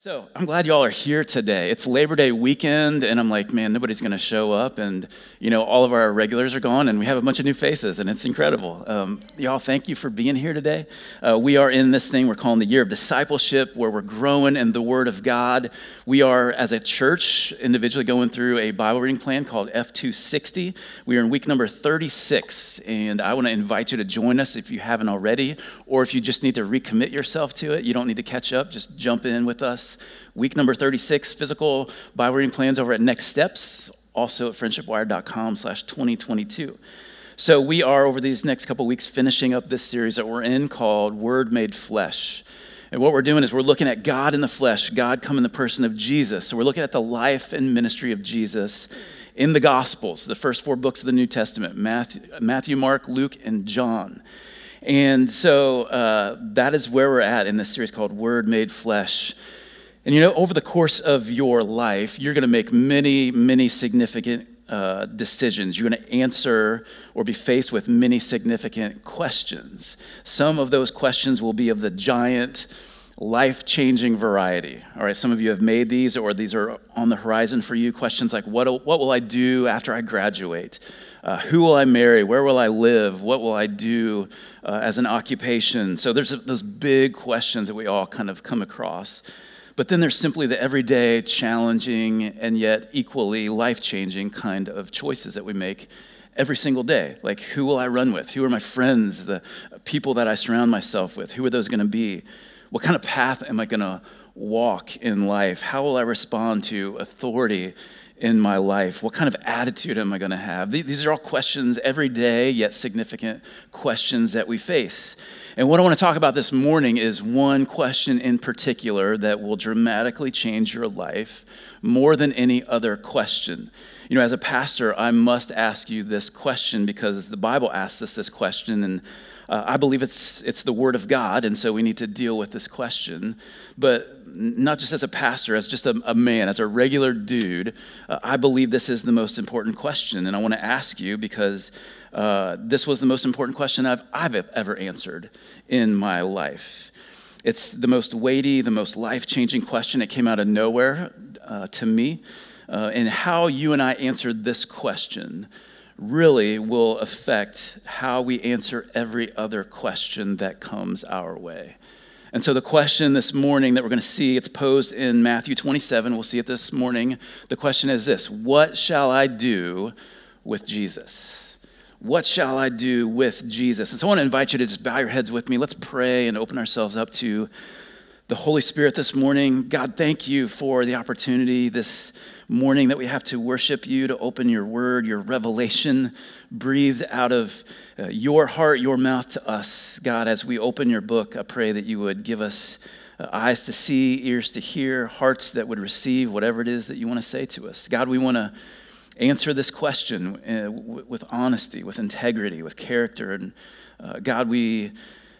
So I'm glad y'all are here today. It's Labor Day weekend, and I'm like, man, nobody's going to show up, and you know, all of our regulars are gone, and we have a bunch of new faces, and it's incredible. Um, y'all, thank you for being here today. Uh, we are in this thing we're calling the Year of Discipleship, where we're growing in the Word of God. We are, as a church, individually going through a Bible reading plan called F260. We are in week number 36, and I want to invite you to join us if you haven't already, or if you just need to recommit yourself to it. You don't need to catch up; just jump in with us. Week number 36, physical Bible reading plans over at Next Steps, also at friendshipwire.com slash 2022. So we are, over these next couple weeks, finishing up this series that we're in called Word Made Flesh. And what we're doing is we're looking at God in the flesh, God come in the person of Jesus. So we're looking at the life and ministry of Jesus in the Gospels, the first four books of the New Testament Matthew, Matthew Mark, Luke, and John. And so uh, that is where we're at in this series called Word Made Flesh. And you know, over the course of your life, you're going to make many, many significant uh, decisions. You're going to answer or be faced with many significant questions. Some of those questions will be of the giant, life changing variety. All right, some of you have made these, or these are on the horizon for you. Questions like what, what will I do after I graduate? Uh, who will I marry? Where will I live? What will I do uh, as an occupation? So there's those big questions that we all kind of come across. But then there's simply the everyday, challenging, and yet equally life changing kind of choices that we make every single day. Like, who will I run with? Who are my friends? The people that I surround myself with? Who are those going to be? What kind of path am I going to walk in life? How will I respond to authority in my life? What kind of attitude am I going to have? These are all questions every day, yet significant questions that we face. And what I want to talk about this morning is one question in particular that will dramatically change your life more than any other question. You know, as a pastor, I must ask you this question because the Bible asks us this question, and uh, I believe it's, it's the Word of God, and so we need to deal with this question. But not just as a pastor, as just a, a man, as a regular dude, uh, I believe this is the most important question. And I want to ask you because uh, this was the most important question I've, I've ever answered in my life. It's the most weighty, the most life changing question. It came out of nowhere uh, to me. Uh, and how you and I answered this question really will affect how we answer every other question that comes our way. And so, the question this morning that we're going to see, it's posed in Matthew 27. We'll see it this morning. The question is this What shall I do with Jesus? What shall I do with Jesus? And so I want to invite you to just bow your heads with me. Let's pray and open ourselves up to the Holy Spirit this morning. God, thank you for the opportunity this morning that we have to worship you, to open your word, your revelation, breathe out of uh, your heart, your mouth to us. God, as we open your book, I pray that you would give us uh, eyes to see, ears to hear, hearts that would receive whatever it is that you want to say to us. God, we want to answer this question uh, with honesty, with integrity, with character. And God, we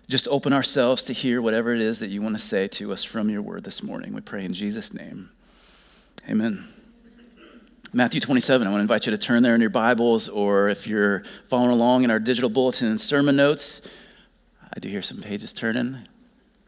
just open ourselves to hear whatever it is that you want to say to us from your word this morning. We pray in Jesus' name. Amen. Matthew 27, I want to invite you to turn there in your Bibles, or if you're following along in our digital bulletin and sermon notes, I do hear some pages turning.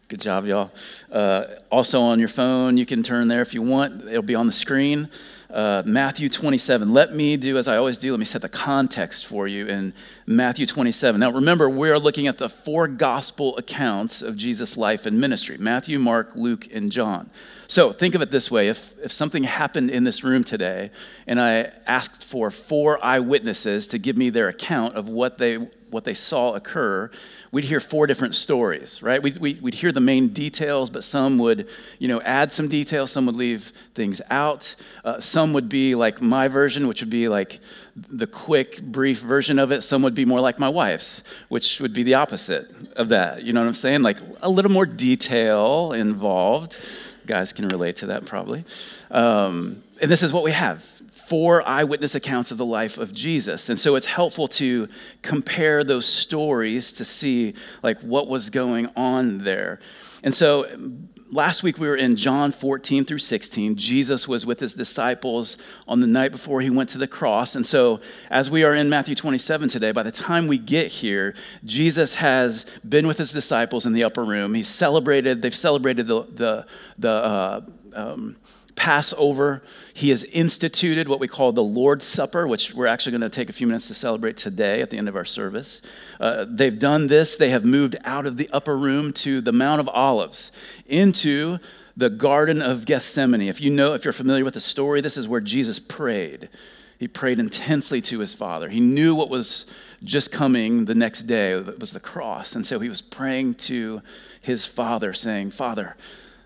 Good job, y'all. Uh, also on your phone, you can turn there if you want. It'll be on the screen. Uh, Matthew 27. Let me do as I always do. Let me set the context for you in Matthew 27. Now, remember, we are looking at the four gospel accounts of Jesus' life and ministry Matthew, Mark, Luke, and John. So think of it this way if, if something happened in this room today and I asked for four eyewitnesses to give me their account of what they, what they saw occur, we'd hear four different stories, right? We'd, we'd hear the main details, but some would, you know, add some details, some would leave things out. Uh, some would be like my version, which would be like the quick, brief version of it. Some would be more like my wife's, which would be the opposite of that. You know what I'm saying? Like a little more detail involved guys can relate to that probably. Um, and this is what we have four eyewitness accounts of the life of Jesus. And so it's helpful to compare those stories to see like what was going on there. And so last week we were in John 14 through 16. Jesus was with his disciples on the night before he went to the cross. And so, as we are in Matthew 27 today, by the time we get here, Jesus has been with his disciples in the upper room. He's celebrated, they've celebrated the, the, the, uh, um, Passover. He has instituted what we call the Lord's Supper, which we're actually going to take a few minutes to celebrate today at the end of our service. Uh, they've done this. They have moved out of the upper room to the Mount of Olives into the Garden of Gethsemane. If you know, if you're familiar with the story, this is where Jesus prayed. He prayed intensely to his Father. He knew what was just coming the next day. It was the cross. And so he was praying to his Father, saying, Father,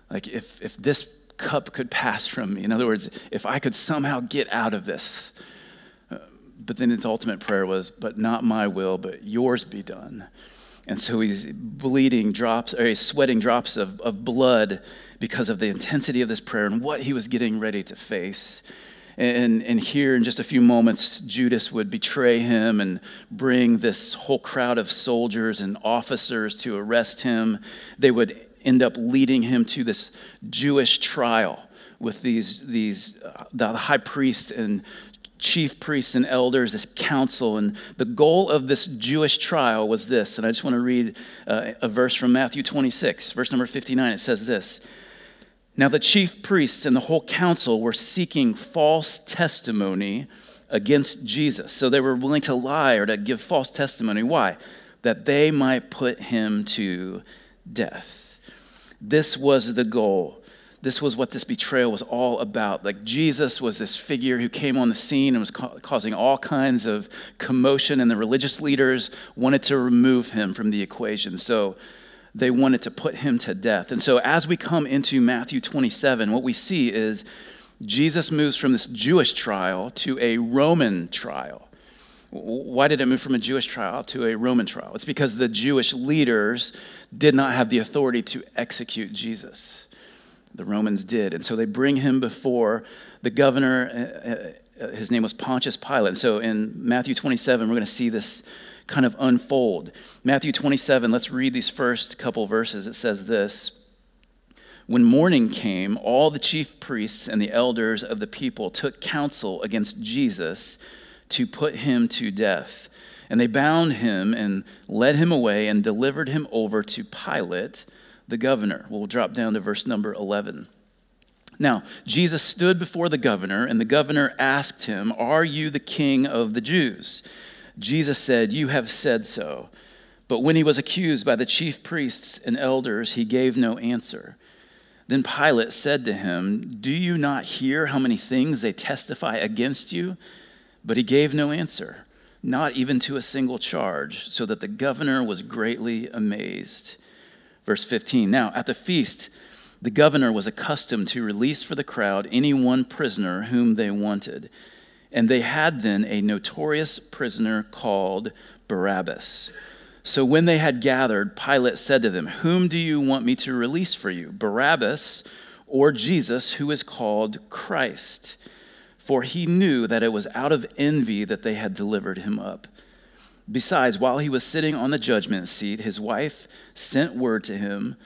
like if, if this cup could pass from me. In other words, if I could somehow get out of this. Uh, but then his ultimate prayer was, But not my will, but yours be done. And so he's bleeding drops, or he's sweating drops of, of blood because of the intensity of this prayer and what he was getting ready to face. And, and here, in just a few moments, Judas would betray him and bring this whole crowd of soldiers and officers to arrest him. They would end up leading him to this Jewish trial with these, these uh, the high priest and chief priests and elders, this council. And the goal of this Jewish trial was this. And I just want to read uh, a verse from Matthew 26, verse number 59. It says this Now the chief priests and the whole council were seeking false testimony against Jesus. So they were willing to lie or to give false testimony. Why? That they might put him to death. This was the goal. This was what this betrayal was all about. Like Jesus was this figure who came on the scene and was ca- causing all kinds of commotion, and the religious leaders wanted to remove him from the equation. So they wanted to put him to death. And so as we come into Matthew 27, what we see is Jesus moves from this Jewish trial to a Roman trial. Why did it move from a Jewish trial to a Roman trial? It's because the Jewish leaders did not have the authority to execute Jesus. The Romans did. And so they bring him before the governor. Uh, uh, his name was Pontius Pilate. And so in Matthew 27, we're going to see this kind of unfold. Matthew 27, let's read these first couple verses. It says this When morning came, all the chief priests and the elders of the people took counsel against Jesus to put him to death. And they bound him and led him away and delivered him over to Pilate, the governor. We'll drop down to verse number 11. Now, Jesus stood before the governor, and the governor asked him, Are you the king of the Jews? Jesus said, You have said so. But when he was accused by the chief priests and elders, he gave no answer. Then Pilate said to him, Do you not hear how many things they testify against you? But he gave no answer, not even to a single charge, so that the governor was greatly amazed. Verse 15 Now, at the feast, the governor was accustomed to release for the crowd any one prisoner whom they wanted. And they had then a notorious prisoner called Barabbas. So when they had gathered, Pilate said to them, Whom do you want me to release for you, Barabbas or Jesus, who is called Christ? For he knew that it was out of envy that they had delivered him up. Besides, while he was sitting on the judgment seat, his wife sent word to him,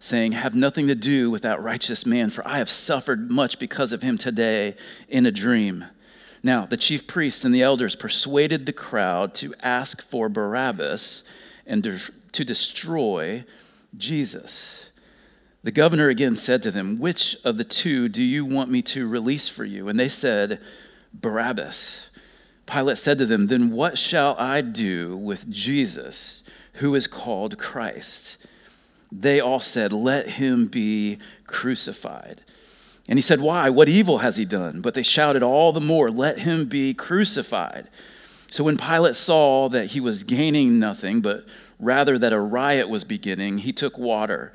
saying, Have nothing to do with that righteous man, for I have suffered much because of him today in a dream. Now, the chief priests and the elders persuaded the crowd to ask for Barabbas and to destroy Jesus. The governor again said to them, Which of the two do you want me to release for you? And they said, Barabbas. Pilate said to them, Then what shall I do with Jesus, who is called Christ? They all said, Let him be crucified. And he said, Why? What evil has he done? But they shouted all the more, Let him be crucified. So when Pilate saw that he was gaining nothing, but rather that a riot was beginning, he took water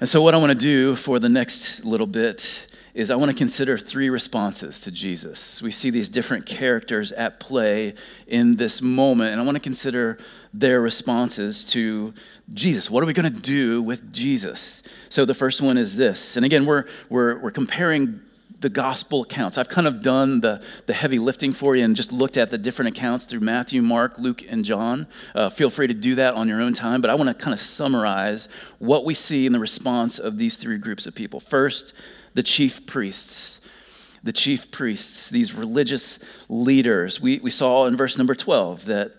And so, what I want to do for the next little bit is I want to consider three responses to Jesus. We see these different characters at play in this moment, and I want to consider their responses to Jesus. What are we going to do with Jesus? So the first one is this. And again, we're, we're, we're comparing the gospel accounts. I've kind of done the, the heavy lifting for you and just looked at the different accounts through Matthew, Mark, Luke, and John. Uh, feel free to do that on your own time, but I want to kind of summarize what we see in the response of these three groups of people. First, the chief priests. The chief priests, these religious leaders. We, we saw in verse number 12 that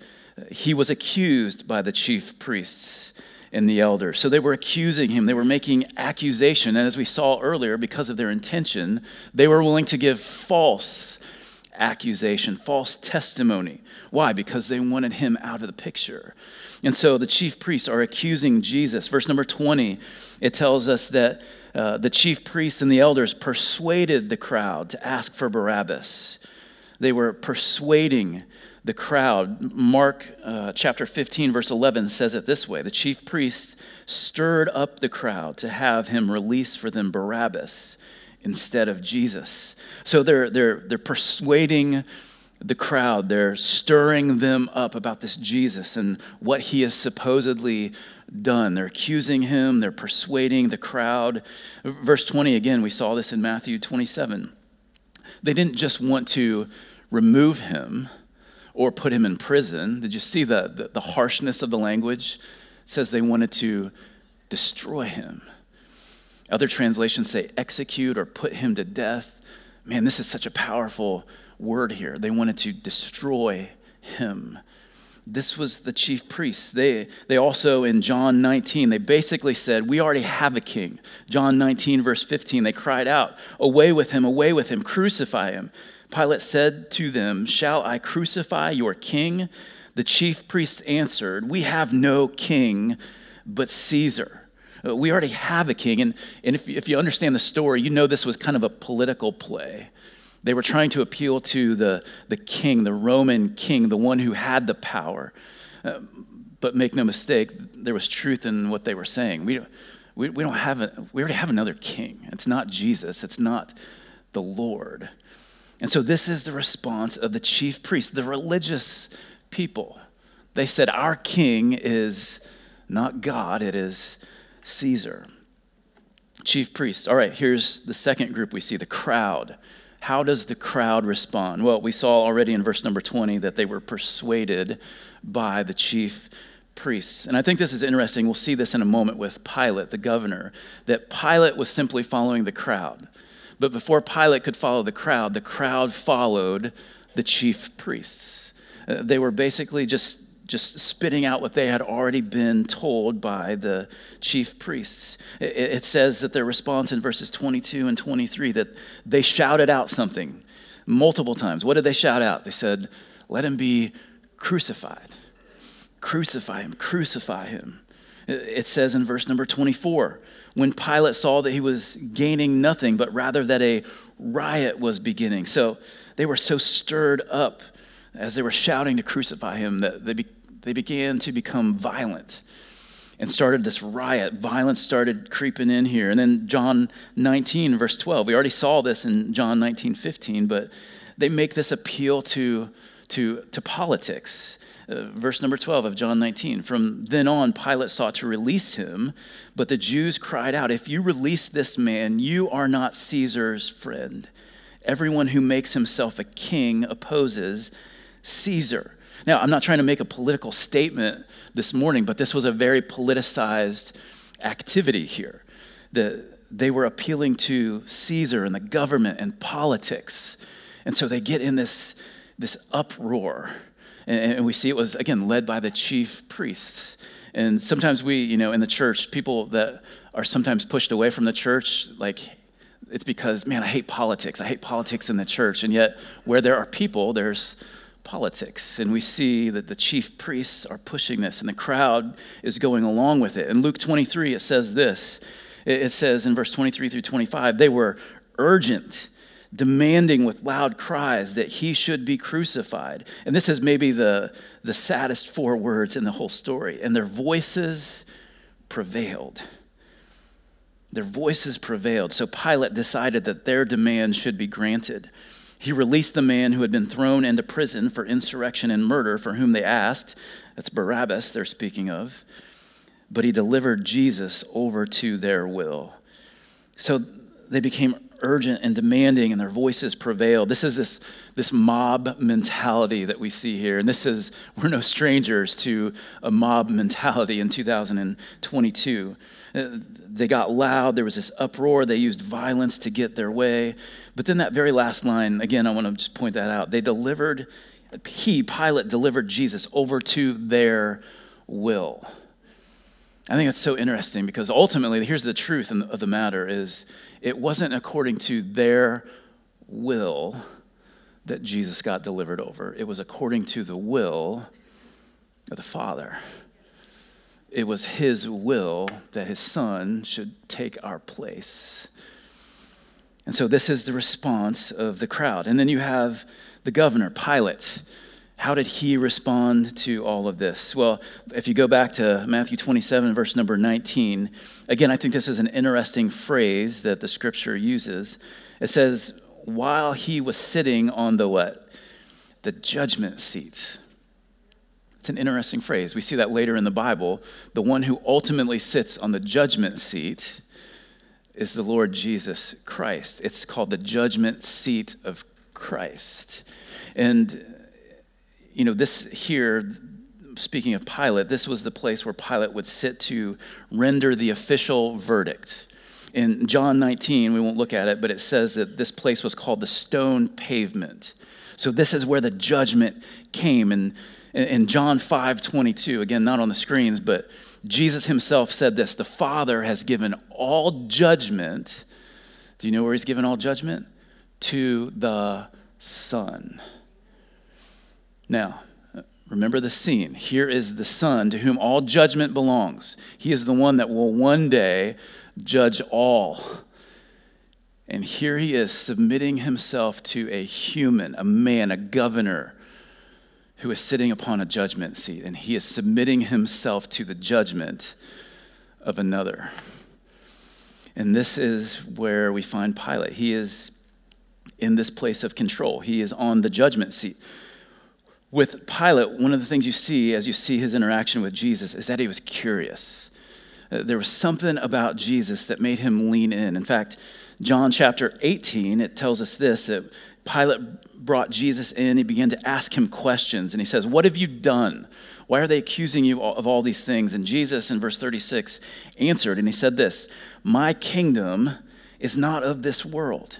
he was accused by the chief priests and the elders. So they were accusing him, they were making accusation. And as we saw earlier, because of their intention, they were willing to give false accusation, false testimony. Why? Because they wanted him out of the picture. And so the chief priests are accusing Jesus. Verse number 20, it tells us that uh, the chief priests and the elders persuaded the crowd to ask for Barabbas. They were persuading the crowd. Mark uh, chapter 15, verse 11 says it this way The chief priests stirred up the crowd to have him release for them Barabbas instead of Jesus. So they're, they're, they're persuading the crowd, they're stirring them up about this Jesus and what he has supposedly done. They're accusing him, they're persuading the crowd. Verse 20, again, we saw this in Matthew 27. They didn't just want to remove him or put him in prison. Did you see the, the, the harshness of the language? It says they wanted to destroy him. Other translations say execute or put him to death. Man, this is such a powerful word here. They wanted to destroy him. This was the chief priests. They, they also, in John 19, they basically said, We already have a king. John 19, verse 15, they cried out, Away with him, away with him, crucify him. Pilate said to them, Shall I crucify your king? The chief priests answered, We have no king but Caesar. Uh, we already have a king. And, and if, if you understand the story, you know this was kind of a political play. They were trying to appeal to the, the king, the Roman king, the one who had the power. Uh, but make no mistake, there was truth in what they were saying. We, we, we don't have a, we already have another king. It's not Jesus, it's not the Lord. And so this is the response of the chief priests, the religious people. They said, Our king is not God, it is Caesar. Chief priests. All right, here's the second group we see the crowd. How does the crowd respond? Well, we saw already in verse number 20 that they were persuaded by the chief priests. And I think this is interesting. We'll see this in a moment with Pilate, the governor, that Pilate was simply following the crowd. But before Pilate could follow the crowd, the crowd followed the chief priests. Uh, they were basically just, just spitting out what they had already been told by the chief priests. It, it says that their response in verses 22 and 23 that they shouted out something multiple times. What did they shout out? They said, Let him be crucified. Crucify him, crucify him. It says in verse number 24 when Pilate saw that he was gaining nothing, but rather that a riot was beginning. So they were so stirred up as they were shouting to crucify him that they, be, they began to become violent and started this riot. Violence started creeping in here. And then John 19, verse 12. We already saw this in John 19, 15, but they make this appeal to, to, to politics. Uh, verse number 12 of John 19. From then on, Pilate sought to release him, but the Jews cried out, If you release this man, you are not Caesar's friend. Everyone who makes himself a king opposes Caesar. Now, I'm not trying to make a political statement this morning, but this was a very politicized activity here. The, they were appealing to Caesar and the government and politics. And so they get in this, this uproar and, we see it was, again, led by the chief priests. And sometimes we, you know, in the church, people that are sometimes pushed away from the church, like, it's because, man, I hate politics. I hate politics in the church. And yet, where there are people, there's politics. And we see that the chief priests are pushing this, and the crowd is going along with it. In Luke 23, it says this it says in verse 23 through 25, they were urgent demanding with loud cries that he should be crucified. And this is maybe the, the saddest four words in the whole story. And their voices prevailed. Their voices prevailed. So Pilate decided that their demand should be granted. He released the man who had been thrown into prison for insurrection and murder, for whom they asked. That's Barabbas, they're speaking of. But he delivered Jesus over to their will. So they became urgent and demanding, and their voices prevailed. This is this, this mob mentality that we see here. And this is, we're no strangers to a mob mentality in 2022. Uh, they got loud, there was this uproar, they used violence to get their way. But then that very last line, again, I want to just point that out. They delivered, he, Pilate, delivered Jesus over to their will. I think that's so interesting because ultimately, here's the truth of the matter is it wasn't according to their will that Jesus got delivered over. It was according to the will of the Father. It was his will that his son should take our place. And so this is the response of the crowd. And then you have the governor, Pilate. How did he respond to all of this? Well, if you go back to Matthew 27, verse number 19, again, I think this is an interesting phrase that the scripture uses. It says, while he was sitting on the what? The judgment seat. It's an interesting phrase. We see that later in the Bible. The one who ultimately sits on the judgment seat is the Lord Jesus Christ. It's called the judgment seat of Christ. And you know, this here, speaking of Pilate, this was the place where Pilate would sit to render the official verdict. In John 19, we won't look at it, but it says that this place was called the stone pavement. So this is where the judgment came. And in John 5 22, again, not on the screens, but Jesus himself said this The Father has given all judgment. Do you know where he's given all judgment? To the Son. Now, remember the scene. Here is the Son to whom all judgment belongs. He is the one that will one day judge all. And here he is submitting himself to a human, a man, a governor who is sitting upon a judgment seat. And he is submitting himself to the judgment of another. And this is where we find Pilate. He is in this place of control, he is on the judgment seat with Pilate, one of the things you see as you see his interaction with Jesus is that he was curious. Uh, there was something about Jesus that made him lean in. In fact, John chapter 18, it tells us this that Pilate brought Jesus in. He began to ask him questions, and he says, What have you done? Why are they accusing you of all these things? And Jesus, in verse 36, answered, and he said this My kingdom is not of this world.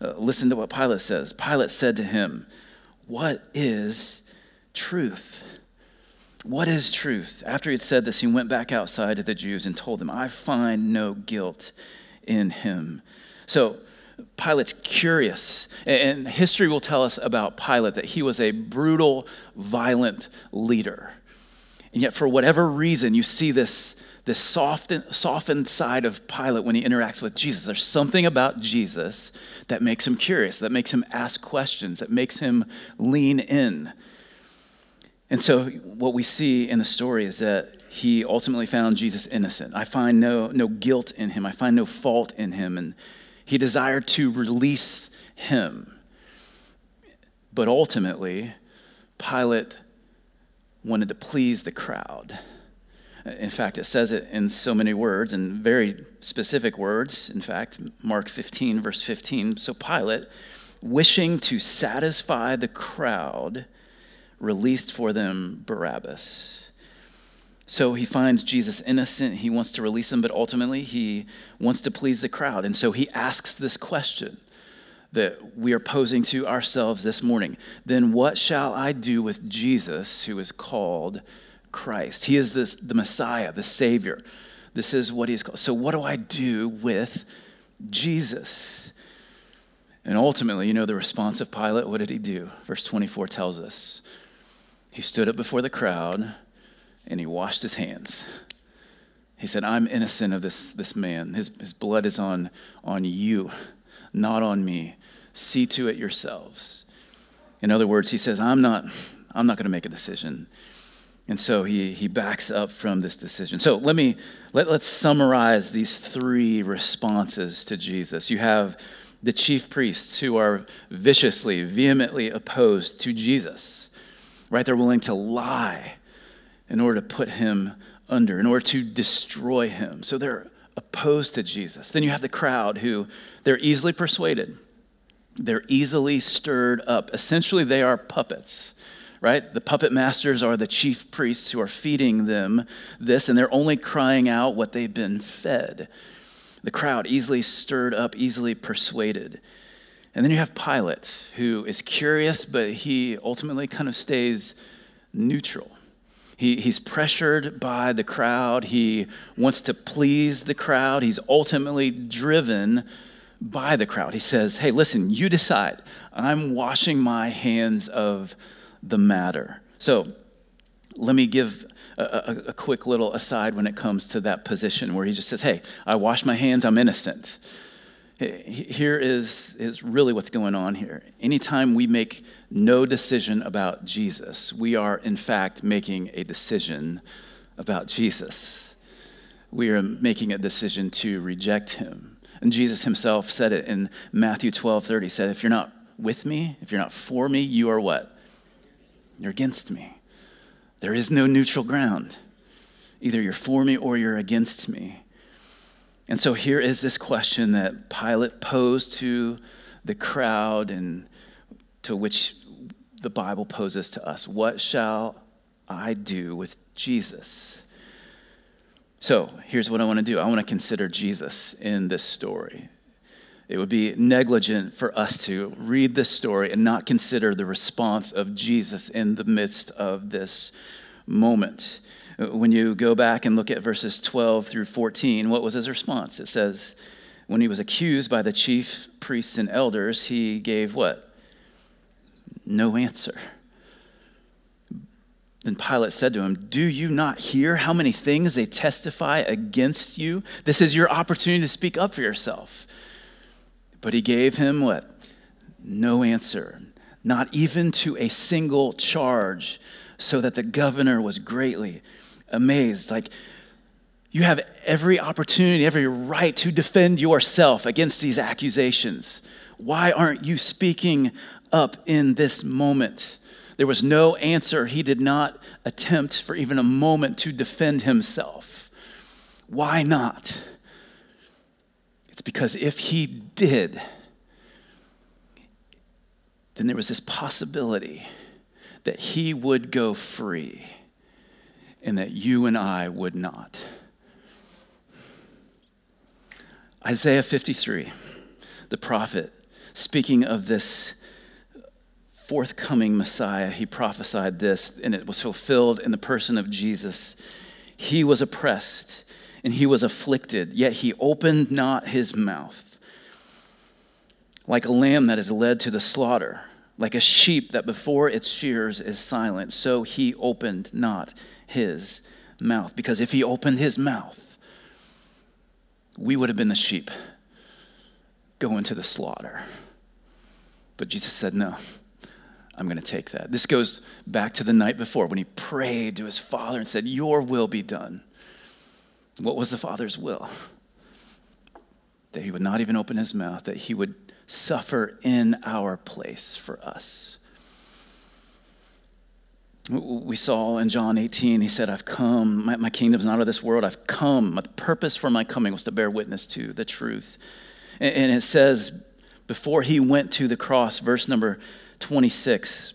Uh, listen to what Pilate says. Pilate said to him, What is truth? What is truth? After he had said this, he went back outside to the Jews and told them, I find no guilt in him. So, Pilate's curious, and history will tell us about Pilate that he was a brutal, violent leader. And yet, for whatever reason, you see this this softened, softened side of Pilate when he interacts with Jesus. There's something about Jesus that makes him curious, that makes him ask questions, that makes him lean in. And so, what we see in the story is that he ultimately found Jesus innocent. I find no, no guilt in him, I find no fault in him, and he desired to release him. But ultimately, Pilate wanted to please the crowd. In fact, it says it in so many words and very specific words. In fact, Mark 15, verse 15. So Pilate, wishing to satisfy the crowd, released for them Barabbas. So he finds Jesus innocent. He wants to release him, but ultimately he wants to please the crowd. And so he asks this question that we are posing to ourselves this morning Then what shall I do with Jesus who is called Christ. He is this, the Messiah, the Savior. This is what he's called. So, what do I do with Jesus? And ultimately, you know the response of Pilate. What did he do? Verse 24 tells us he stood up before the crowd and he washed his hands. He said, I'm innocent of this, this man. His, his blood is on, on you. not on me. See to it yourselves. In other words, he says, I'm not, I'm not going to make a decision. And so he, he backs up from this decision. So let me let, let's summarize these three responses to Jesus. You have the chief priests who are viciously, vehemently opposed to Jesus, right? They're willing to lie in order to put him under, in order to destroy him. So they're opposed to Jesus. Then you have the crowd who they're easily persuaded, they're easily stirred up. Essentially, they are puppets. Right? The puppet masters are the chief priests who are feeding them this, and they're only crying out what they've been fed. The crowd easily stirred up, easily persuaded. And then you have Pilate, who is curious, but he ultimately kind of stays neutral. He, he's pressured by the crowd. He wants to please the crowd. He's ultimately driven by the crowd. He says, Hey, listen, you decide. I'm washing my hands of the matter. So let me give a, a, a, quick little aside when it comes to that position where he just says, Hey, I wash my hands, I'm innocent. Here is, is really what's going on here. Anytime we make no decision about Jesus, we are in fact making a decision about Jesus. We are making a decision to reject him. And Jesus himself said it in Matthew 12 30. He said, If you're not with me, if you're not for me, you are what? You're against me. There is no neutral ground. Either you're for me or you're against me. And so here is this question that Pilate posed to the crowd and to which the Bible poses to us What shall I do with Jesus? So here's what I want to do I want to consider Jesus in this story. It would be negligent for us to read this story and not consider the response of Jesus in the midst of this moment. When you go back and look at verses 12 through 14, what was his response? It says, when he was accused by the chief priests and elders, he gave what? No answer. Then Pilate said to him, Do you not hear how many things they testify against you? This is your opportunity to speak up for yourself. But he gave him what? No answer, not even to a single charge, so that the governor was greatly amazed. Like, you have every opportunity, every right to defend yourself against these accusations. Why aren't you speaking up in this moment? There was no answer. He did not attempt for even a moment to defend himself. Why not? It's because if he did, then there was this possibility that he would go free and that you and I would not. Isaiah 53, the prophet, speaking of this forthcoming Messiah, he prophesied this, and it was fulfilled in the person of Jesus. He was oppressed and he was afflicted, yet he opened not his mouth. Like a lamb that is led to the slaughter, like a sheep that before its shears is silent, so he opened not his mouth. Because if he opened his mouth, we would have been the sheep going to the slaughter. But Jesus said, No, I'm going to take that. This goes back to the night before when he prayed to his father and said, Your will be done. What was the father's will? That he would not even open his mouth, that he would suffer in our place for us. We saw in John 18, he said, I've come, my, my kingdom's not of this world, I've come. My purpose for my coming was to bear witness to the truth. And, and it says, before he went to the cross, verse number 26,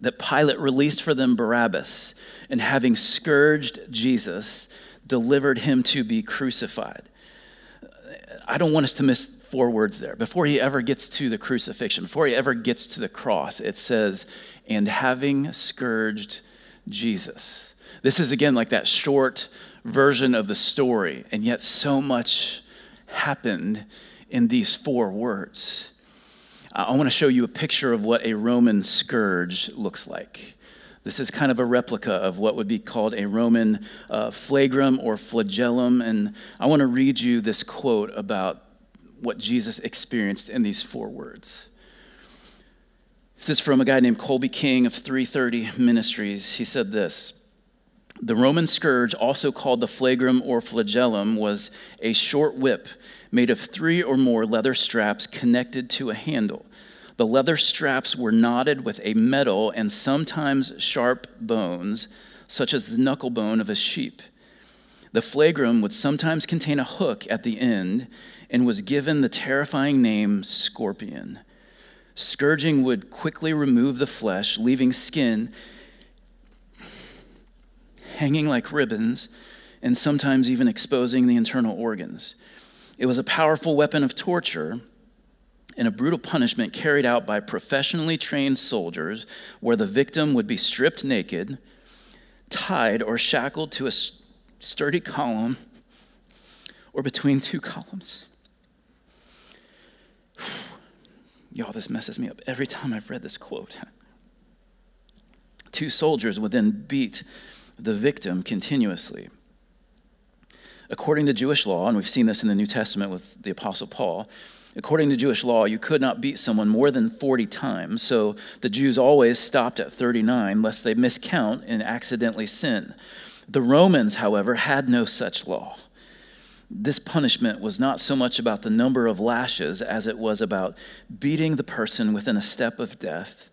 that Pilate released for them Barabbas, and having scourged Jesus, delivered him to be crucified. I don't want us to miss four words there. Before he ever gets to the crucifixion, before he ever gets to the cross, it says, and having scourged Jesus. This is again like that short version of the story, and yet so much happened in these four words. I want to show you a picture of what a Roman scourge looks like. This is kind of a replica of what would be called a Roman uh, flagrum or flagellum. And I want to read you this quote about what Jesus experienced in these four words. This is from a guy named Colby King of 330 Ministries. He said this The Roman scourge, also called the flagrum or flagellum, was a short whip made of three or more leather straps connected to a handle. The leather straps were knotted with a metal and sometimes sharp bones, such as the knuckle bone of a sheep. The flagrum would sometimes contain a hook at the end and was given the terrifying name scorpion. Scourging would quickly remove the flesh, leaving skin hanging like ribbons and sometimes even exposing the internal organs. It was a powerful weapon of torture and a brutal punishment carried out by professionally trained soldiers where the victim would be stripped naked, tied or shackled to a sturdy column or between two columns. Y'all, this messes me up every time I've read this quote. Two soldiers would then beat the victim continuously. According to Jewish law, and we've seen this in the New Testament with the Apostle Paul, according to Jewish law, you could not beat someone more than 40 times. So the Jews always stopped at 39 lest they miscount and accidentally sin. The Romans, however, had no such law. This punishment was not so much about the number of lashes as it was about beating the person within a step of death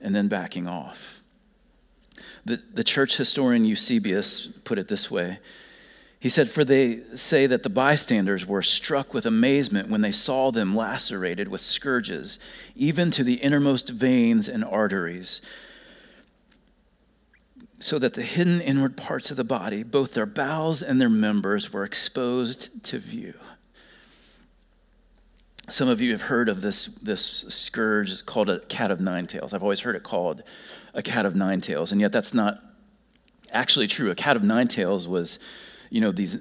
and then backing off. The, the church historian Eusebius put it this way he said, For they say that the bystanders were struck with amazement when they saw them lacerated with scourges, even to the innermost veins and arteries so that the hidden inward parts of the body, both their bowels and their members, were exposed to view. Some of you have heard of this, this scourge. It's called a cat of nine tails. I've always heard it called a cat of nine tails, and yet that's not actually true. A cat of nine tails was, you know, these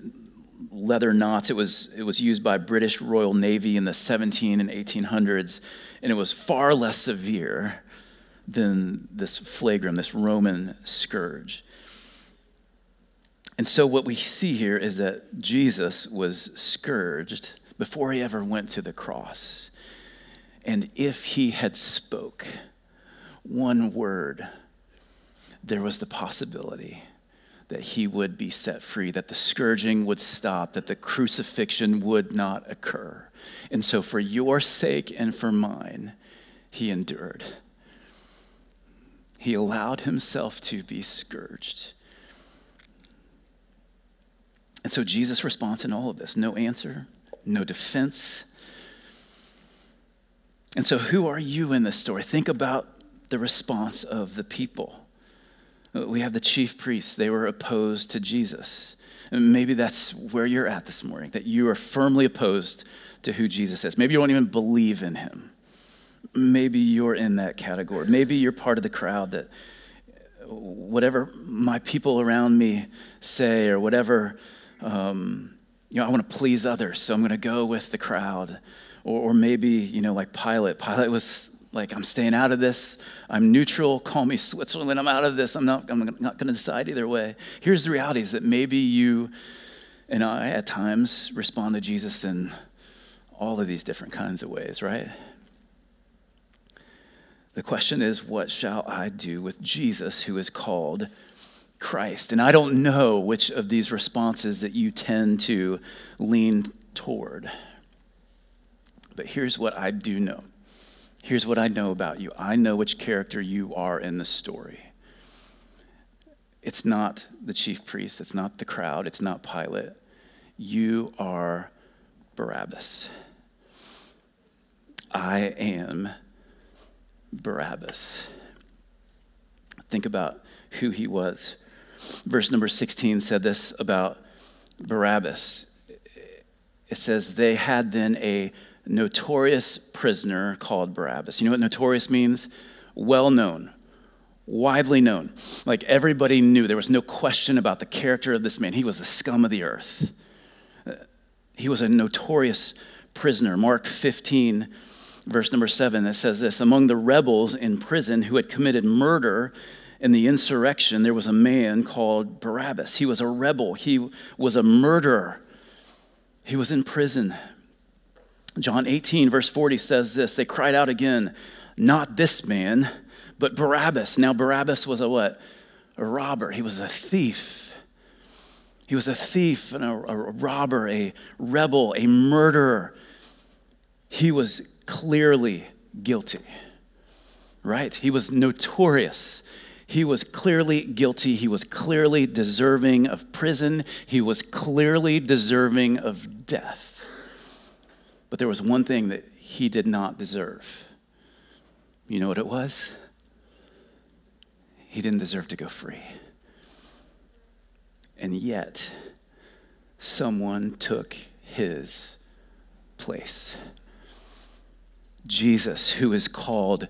leather knots. It was, it was used by British Royal Navy in the 17 and 1800s, and it was far less severe than this flagrum, this Roman scourge. And so, what we see here is that Jesus was scourged before he ever went to the cross. And if he had spoke one word, there was the possibility that he would be set free, that the scourging would stop, that the crucifixion would not occur. And so, for your sake and for mine, he endured he allowed himself to be scourged. And so Jesus' response in all of this no answer, no defense. And so, who are you in this story? Think about the response of the people. We have the chief priests, they were opposed to Jesus. And maybe that's where you're at this morning, that you are firmly opposed to who Jesus is. Maybe you don't even believe in him maybe you're in that category. Maybe you're part of the crowd that whatever my people around me say or whatever, um, you know, I want to please others, so I'm going to go with the crowd. Or, or maybe, you know, like Pilate. Pilate was like, I'm staying out of this. I'm neutral. Call me Switzerland. I'm out of this. I'm not, I'm not going to decide either way. Here's the reality is that maybe you and I at times respond to Jesus in all of these different kinds of ways, right? The question is, what shall I do with Jesus, who is called Christ? And I don't know which of these responses that you tend to lean toward. But here's what I do know. Here's what I know about you I know which character you are in the story. It's not the chief priest, it's not the crowd, it's not Pilate. You are Barabbas. I am Barabbas. Think about who he was. Verse number 16 said this about Barabbas. It says, They had then a notorious prisoner called Barabbas. You know what notorious means? Well known, widely known. Like everybody knew. There was no question about the character of this man. He was the scum of the earth. He was a notorious prisoner. Mark 15 verse number seven, that says this Among the rebels in prison who had committed murder in the insurrection, there was a man called Barabbas. He was a rebel, he was a murderer, he was in prison. John 18, verse 40 says this They cried out again, Not this man, but Barabbas. Now, Barabbas was a what? A robber. He was a thief. He was a thief and a, a robber, a rebel, a murderer. He was clearly guilty, right? He was notorious. He was clearly guilty. He was clearly deserving of prison. He was clearly deserving of death. But there was one thing that he did not deserve. You know what it was? He didn't deserve to go free. And yet, someone took his place. Jesus, who is called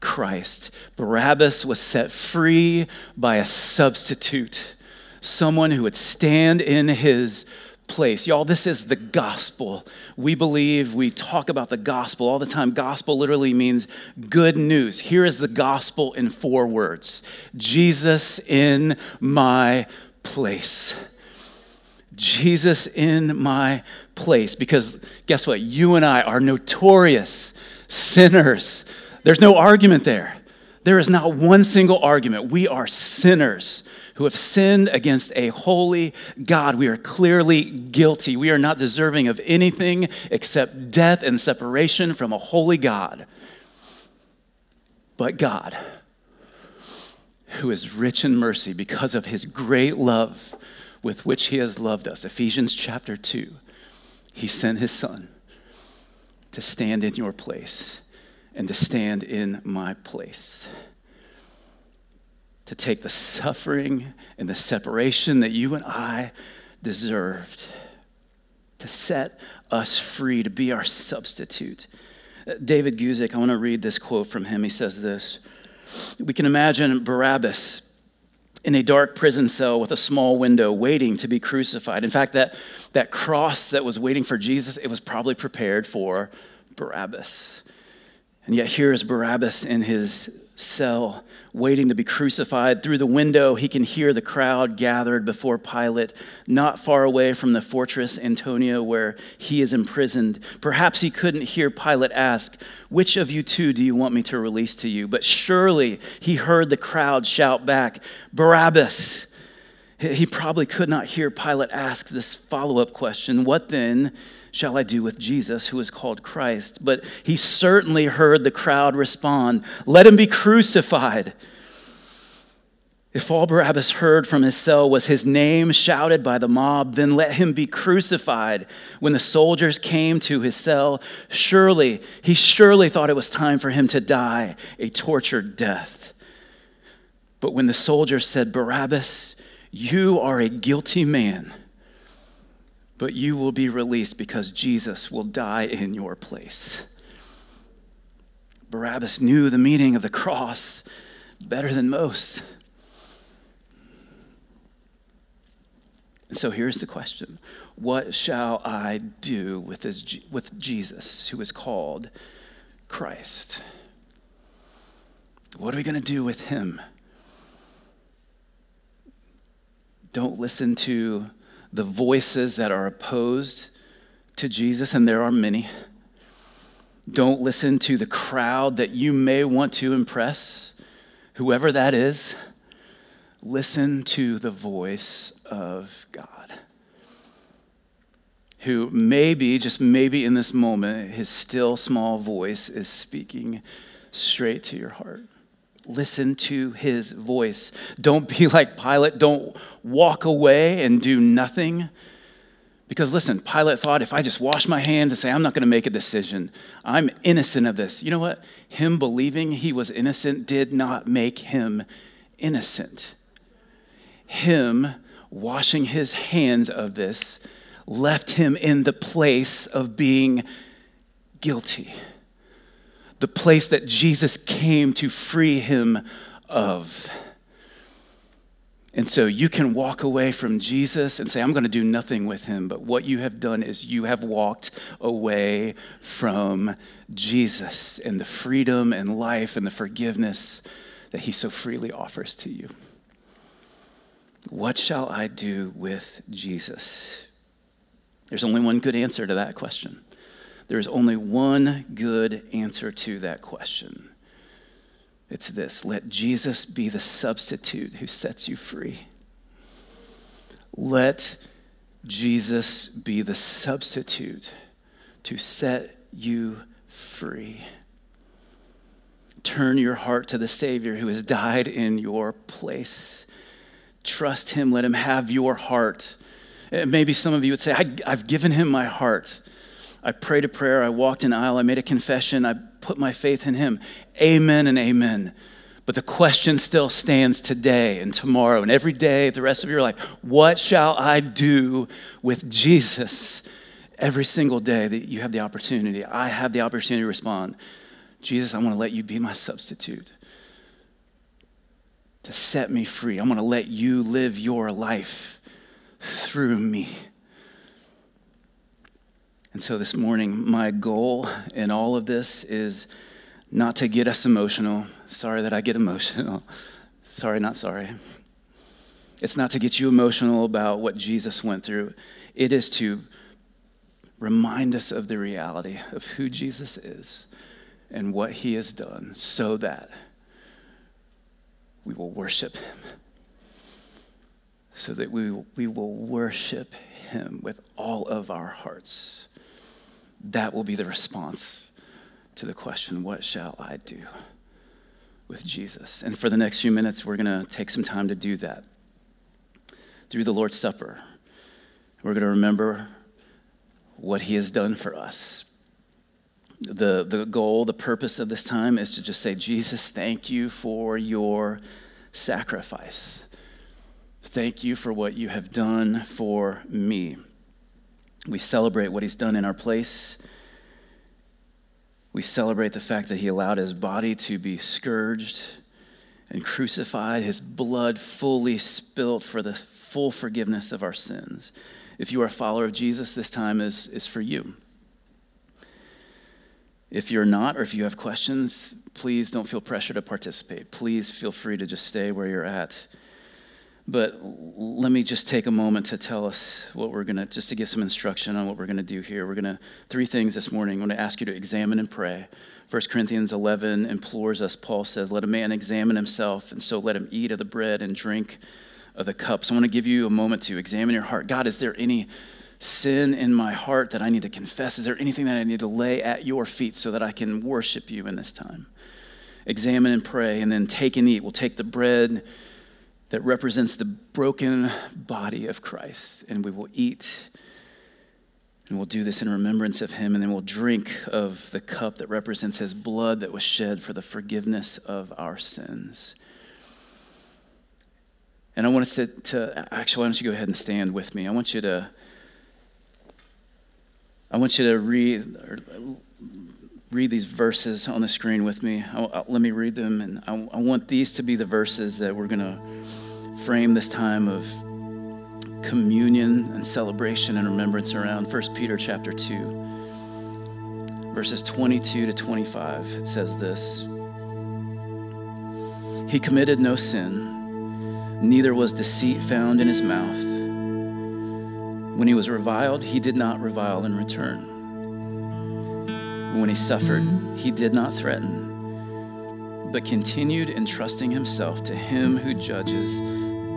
Christ. Barabbas was set free by a substitute, someone who would stand in his place. Y'all, this is the gospel. We believe, we talk about the gospel all the time. Gospel literally means good news. Here is the gospel in four words Jesus in my place. Jesus in my place. Because guess what? You and I are notorious sinners. There's no argument there. There is not one single argument. We are sinners who have sinned against a holy God. We are clearly guilty. We are not deserving of anything except death and separation from a holy God. But God, who is rich in mercy because of his great love with which he has loved us, Ephesians chapter 2, he sent his son to stand in your place and to stand in my place to take the suffering and the separation that you and I deserved, to set us free, to be our substitute. David Guzik, I want to read this quote from him. He says this We can imagine Barabbas in a dark prison cell with a small window waiting to be crucified. In fact, that, that cross that was waiting for Jesus, it was probably prepared for Barabbas. And yet, here is Barabbas in his cell, waiting to be crucified. Through the window, he can hear the crowd gathered before Pilate, not far away from the fortress Antonia where he is imprisoned. Perhaps he couldn't hear Pilate ask, Which of you two do you want me to release to you? But surely he heard the crowd shout back, Barabbas. He probably could not hear Pilate ask this follow up question What then? Shall I do with Jesus, who is called Christ? But he certainly heard the crowd respond, Let him be crucified. If all Barabbas heard from his cell was his name shouted by the mob, then let him be crucified. When the soldiers came to his cell, surely, he surely thought it was time for him to die a tortured death. But when the soldiers said, Barabbas, you are a guilty man but you will be released because Jesus will die in your place. Barabbas knew the meaning of the cross better than most. So here's the question What shall I do with, this, with Jesus, who is called Christ? What are we going to do with him? Don't listen to the voices that are opposed to Jesus, and there are many. Don't listen to the crowd that you may want to impress, whoever that is. Listen to the voice of God, who maybe, just maybe in this moment, his still small voice is speaking straight to your heart. Listen to his voice. Don't be like Pilate. Don't walk away and do nothing. Because listen, Pilate thought if I just wash my hands and say, I'm not going to make a decision, I'm innocent of this. You know what? Him believing he was innocent did not make him innocent. Him washing his hands of this left him in the place of being guilty the place that Jesus came to free him of. And so you can walk away from Jesus and say, I'm going to do nothing with him. But what you have done is you have walked away from Jesus and the freedom and life and the forgiveness that he so freely offers to you. What shall I do with Jesus? There's only one good answer to that question. There is only one good answer to that question. It's this let Jesus be the substitute who sets you free. Let Jesus be the substitute to set you free. Turn your heart to the Savior who has died in your place. Trust Him, let Him have your heart. Maybe some of you would say, I, have given Him my heart. I prayed a prayer, I walked an aisle, I made a confession, I put my faith in Him. Amen and amen. But the question still stands today and tomorrow and every day, the rest of your life. What shall I do with Jesus? Every single day that you have the opportunity, I have the opportunity to respond. Jesus, I want to let you be my substitute to set me free. I want to let you live your life through me. And so this morning, my goal in all of this is not to get us emotional. Sorry that I get emotional. Sorry, not sorry. It's not to get you emotional about what Jesus went through. It is to remind us of the reality of who Jesus is and what he has done so that we will worship him. So that we, we will worship him with all of our hearts. That will be the response to the question, What shall I do with Jesus? And for the next few minutes, we're going to take some time to do that through the Lord's Supper. We're going to remember what he has done for us the, the goal, the purpose of this time is to just say, Jesus, thank you for your sacrifice. Thank you for what you have done for me. We celebrate what he's done in our place. We celebrate the fact that he allowed his body to be scourged and crucified, his blood fully spilt for the full forgiveness of our sins. If you are a follower of Jesus, this time is, is for you. If you're not, or if you have questions, please don't feel pressure to participate. Please feel free to just stay where you're at. But let me just take a moment to tell us what we're going to, just to give some instruction on what we're going to do here. We're going to, three things this morning. I'm going to ask you to examine and pray. 1 Corinthians 11 implores us, Paul says, let a man examine himself, and so let him eat of the bread and drink of the cup. So I want to give you a moment to examine your heart. God, is there any sin in my heart that I need to confess? Is there anything that I need to lay at your feet so that I can worship you in this time? Examine and pray, and then take and eat. We'll take the bread that represents the broken body of Christ, and we will eat. And we'll do this in remembrance of him, and then we'll drink of the cup that represents his blood that was shed for the forgiveness of our sins. And I want us to, to actually, why don't you go ahead and stand with me? I want you to I want you to read, read these verses on the screen with me. I, I, let me read them, and I, I want these to be the verses that we're going to frame this time of communion and celebration and remembrance around 1 Peter chapter 2 verses 22 to 25 it says this He committed no sin neither was deceit found in his mouth when he was reviled, he did not revile in return. When he suffered, he did not threaten, but continued entrusting himself to him who judges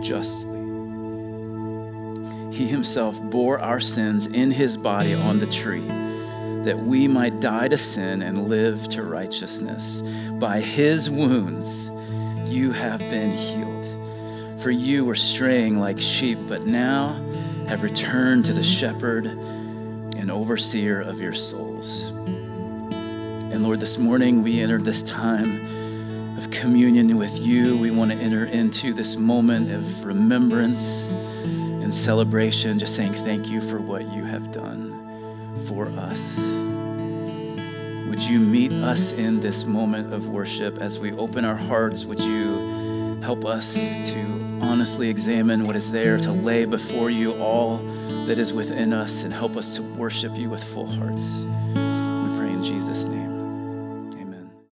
justly. He himself bore our sins in his body on the tree, that we might die to sin and live to righteousness. By his wounds, you have been healed. For you were straying like sheep, but now, have returned to the shepherd and overseer of your souls. And Lord, this morning we enter this time of communion with you. We want to enter into this moment of remembrance and celebration, just saying thank you for what you have done for us. Would you meet us in this moment of worship as we open our hearts? Would you help us to honestly examine what is there, to lay before you all that is within us, and help us to worship you with full hearts. We pray in Jesus' name.